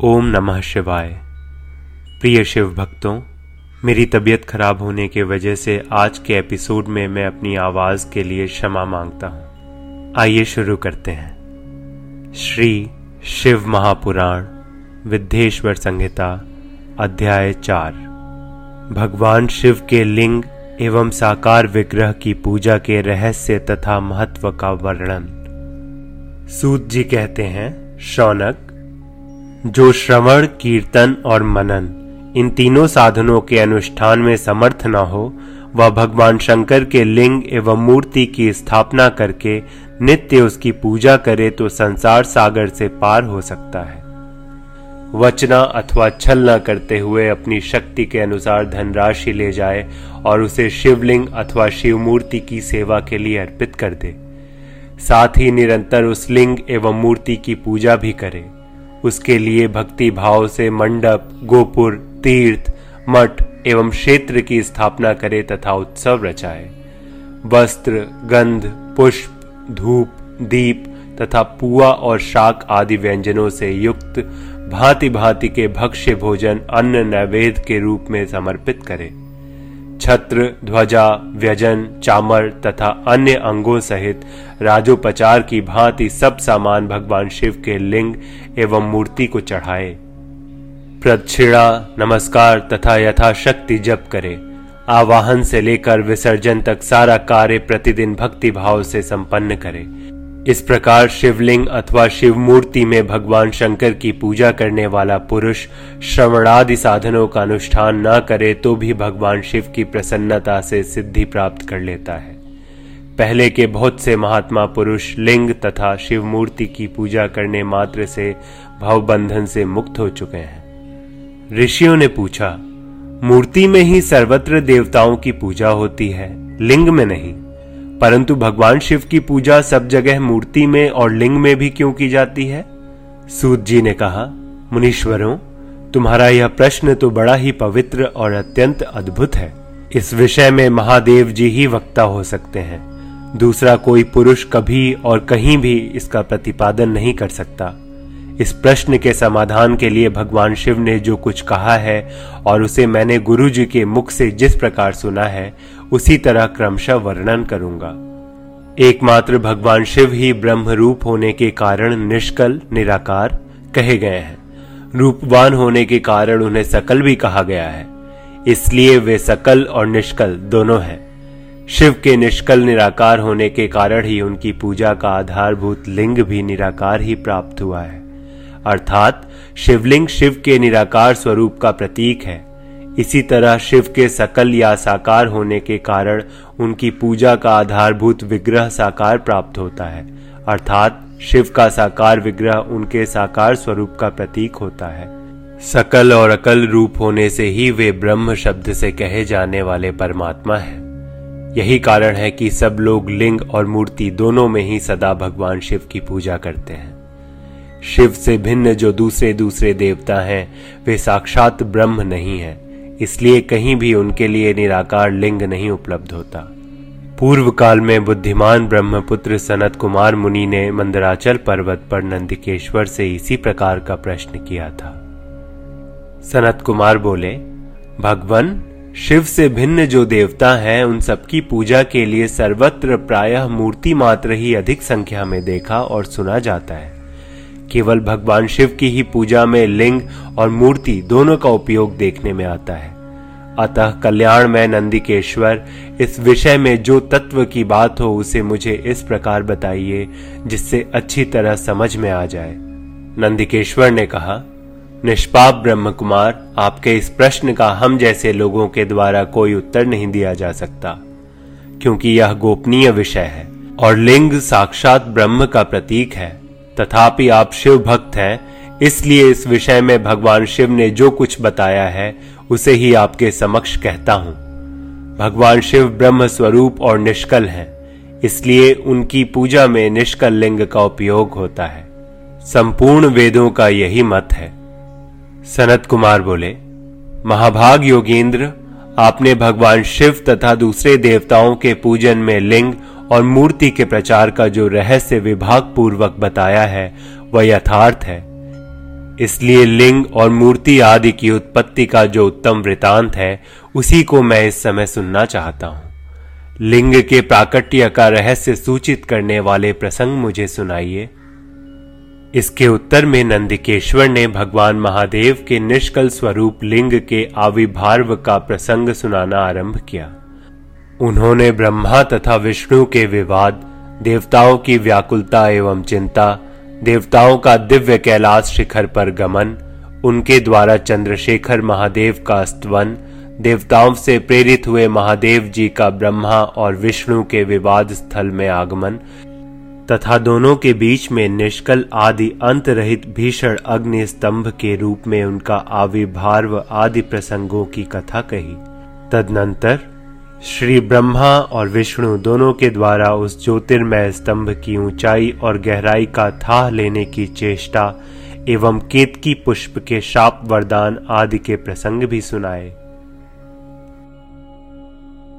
ओम नमः शिवाय। प्रिय शिव भक्तों, मेरी तबीयत खराब होने के वजह से आज के एपिसोड में मैं अपनी आवाज़ के लिए क्षमा माँगता हूँ। आइए शुरू करते हैं। श्री शिव महापुराण विद्येश्वर संहिता, अध्याय चार। भगवान शिव के लिंग एवं साकार विग्रह की पूजा के रहस्य तथा महत्व का वर्णन। सूत जी कहते हैं, शौनक जो श्रवण, कीर्तन और मनन, इन तीनों साधनों के अनुष्ठान में समर्थ न हो, वह भगवान शंकर के लिंग एवं मूर्ति की स्थापना करके नित्य उसकी पूजा करे तो संसार सागर से पार हो सकता है। वचना अथवा छल न करते हुए अपनी शक्ति के अनुसार धनराशि ले जाए और उसे शिवलिंग अथवा शिव मूर्ति की सेवा के लिए अर्पित कर दे। साथ ही निरंतर उस लिंग एवं मूर्ति की पूजा भी करे। उसके लिए भक्ति भाव से मंडप, गोपुर, तीर्थ, मठ एवं क्षेत्र की स्थापना करे तथा उत्सव रचाए। वस्त्र, गंध, पुष्प, धूप, दीप तथा पुआ और शाक आदि व्यंजनों से युक्त भांति भांति के भक्ष्य भोजन अन्न नैवेद्य के रूप में समर्पित करे। छत्र, ध्वजा, व्यजन, चामर तथा अन्य अंगों सहित राजोपचार की भांति सब सामान भगवान शिव के लिंग एवं मूर्ति को चढ़ाए। प्रदक्षिणा, नमस्कार तथा यथाशक्ति जप करे। आवाहन से लेकर विसर्जन तक सारा कार्य प्रतिदिन भक्ति भाव से संपन्न करे। इस प्रकार शिवलिंग अथवा शिव मूर्ति में भगवान शंकर की पूजा करने वाला पुरुष श्रवणादि साधनों का अनुष्ठान न करे तो भी भगवान शिव की प्रसन्नता से सिद्धि प्राप्त कर लेता है। पहले के बहुत से महात्मा पुरुष लिंग तथा शिव मूर्ति की पूजा करने मात्र से भवबंधन से मुक्त हो चुके हैं। ऋषियों ने पूछा, मूर्ति में ही सर्वत्र देवताओं की पूजा होती है, लिंग में नहीं? परंतु भगवान शिव की पूजा सब जगह मूर्ति में और लिंग में भी क्यों की जाती है? सूत जी ने कहा, मुनीश्वरों, तुम्हारा यह प्रश्न तो बड़ा ही पवित्र और अत्यंत अद्भुत है। इस विषय में महादेव जी ही वक्ता हो सकते हैं। दूसरा कोई पुरुष कभी और कहीं भी इसका प्रतिपादन नहीं कर सकता। इस प्रश्न के समाधान के लिए भगवान शिव ने जो कुछ कहा है और उसे मैंने गुरु जी के मुख से जिस प्रकार सुना है, उसी तरह क्रमशः वर्णन करूँगा। एकमात्र भगवान शिव ही ब्रह्म रूप होने के कारण निष्कल, निराकार कहे गए हैं। रूपवान होने के कारण उन्हें सकल भी कहा गया है। इसलिए वे सकल और निष्कल दोनों हैं। शिव के निष्कल, निराकार होने के कारण ही उनकी पूजा का आधारभूत लिंग भी निराकार ही प्राप्त हुआ है। अर्थात शिवलिंग शिव के निराकार स्वरूप का प्रतीक है। इसी तरह शिव के सकल या साकार होने के कारण उनकी पूजा का आधारभूत विग्रह साकार प्राप्त होता है। अर्थात शिव का साकार विग्रह उनके साकार स्वरूप का प्रतीक होता है। सकल और अकल रूप होने से ही वे ब्रह्म शब्द से कहे जाने वाले परमात्मा हैं। यही कारण है कि सब लोग लिंग और मूर्ति दोनों में ही सदा भगवान शिव की पूजा करते हैं। शिव से भिन्न जो दूसरे दूसरे देवता हैं, वे साक्षात ब्रह्म नहीं है, इसलिए कहीं भी उनके लिए निराकार लिंग नहीं उपलब्ध होता। पूर्व काल में बुद्धिमान ब्रह्मपुत्र सनत कुमार मुनि ने मंदराचल पर्वत पर नंदिकेश्वर से इसी प्रकार का प्रश्न किया था। सनत कुमार बोले, भगवान, शिव से भिन्न जो देवता हैं, उन सबकी पूजा के लिए सर्वत्र प्रायः मूर्ति मात्र ही अधिक संख्या में देखा और सुना जाता है। केवल भगवान शिव की ही पूजा में लिंग और मूर्ति दोनों का उपयोग देखने में आता है। अतः कल्याण में नंदिकेश्वर, इस विषय में जो तत्व की बात हो उसे मुझे इस प्रकार बताइए, जिससे अच्छी तरह समझ में आ जाए। नंदिकेश्वर ने कहा, निष्पाप ब्रह्म कुमार आपके इस प्रश्न का हम जैसे लोगों के द्वारा कोई उत्तर नहीं दिया जा सकता, क्योंकि यह गोपनीय विषय है और लिंग साक्षात ब्रह्म का प्रतीक है। तथापि आप शिव भक्त हैं, इसलिए इस विषय में भगवान शिव ने जो कुछ बताया है, उसे ही आपके समक्ष कहता हूँ। भगवान शिव ब्रह्म स्वरूप और निष्कल हैं, इसलिए उनकी पूजा में निष्कल लिंग का उपयोग होता है। संपूर्ण वेदों का यही मत है। सनत कुमार बोले, महाभाग योगेंद्र, आपने भगवान शिव तथा दूसरे देवताओं के पूजन में लिंग और मूर्ति के प्रचार का जो रहस्य विभाग पूर्वक बताया है, वह यथार्थ है। इसलिए लिंग और मूर्ति आदि की उत्पत्ति का जो उत्तम वृतांत है, उसी को मैं इस समय सुनना चाहता हूँ। लिंग के प्राकट्य का रहस्य सूचित करने वाले प्रसंग मुझे सुनाइए। इसके उत्तर में नंदिकेश्वर ने भगवान महादेव के निष्कल स्वरूप लिंग के आविर्भाव का प्रसंग सुनाना आरंभ किया। उन्होंने ब्रह्मा तथा विष्णु के विवाद, देवताओं की व्याकुलता एवं चिंता, देवताओं का दिव्य कैलाश शिखर पर गमन, उनके द्वारा चंद्रशेखर महादेव का स्तवन, देवताओं से प्रेरित हुए महादेव जी का ब्रह्मा और विष्णु के विवाद स्थल में आगमन, तथा दोनों के बीच में निष्कल आदि अंत रहित भीषण अग्नि स्तंभ के रूप में उनका आविर्भाव आदि प्रसंगों की कथा कही। तदनंतर श्री ब्रह्मा और विष्णु दोनों के द्वारा उस ज्योतिर्मय स्तंभ की ऊंचाई और गहराई का था लेने की चेष्टा एवं केतकी पुष्प के शाप वरदान आदि के प्रसंग भी सुनाए।